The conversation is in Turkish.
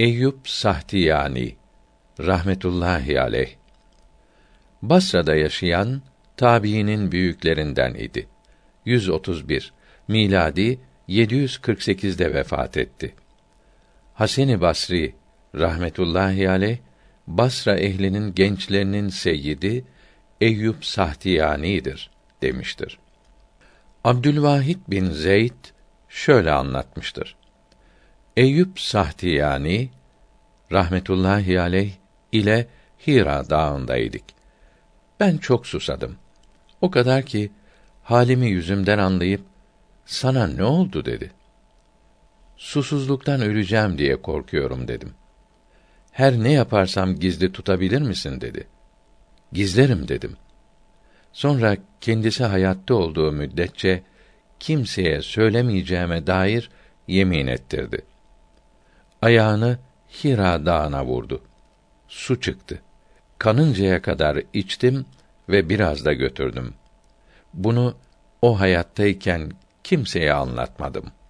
Eyüp Sahtiyani rahmetullahi aleyh Basra'da yaşayan tabiinin büyüklerinden idi. 131 miladi 748'de vefat etti. Hasan-ı Basri rahmetullahi aleyh Basra ehlinin gençlerinin seyyidi Eyüp Sahtiyani'dir demiştir. Abdülvahid bin Zeyd şöyle anlatmıştır. Eyüp Sahtiyani rahmetullahi aleyh ile Hira dağındaydık. Ben çok susadım. O kadar ki halimi yüzümden anlayıp sana ne oldu dedi. Susuzluktan öleceğim diye korkuyorum dedim. Her ne yaparsam gizli tutabilir misin dedi. Gizlerim dedim. Sonra kendisi hayatta olduğu müddetçe kimseye söylemeyeceğime dair yemin ettirdi. Ayağını Hira dağına vurdu. Su çıktı. Kanıncaya kadar içtim ve biraz da götürdüm. Bunu o hayattayken kimseye anlatmadım.''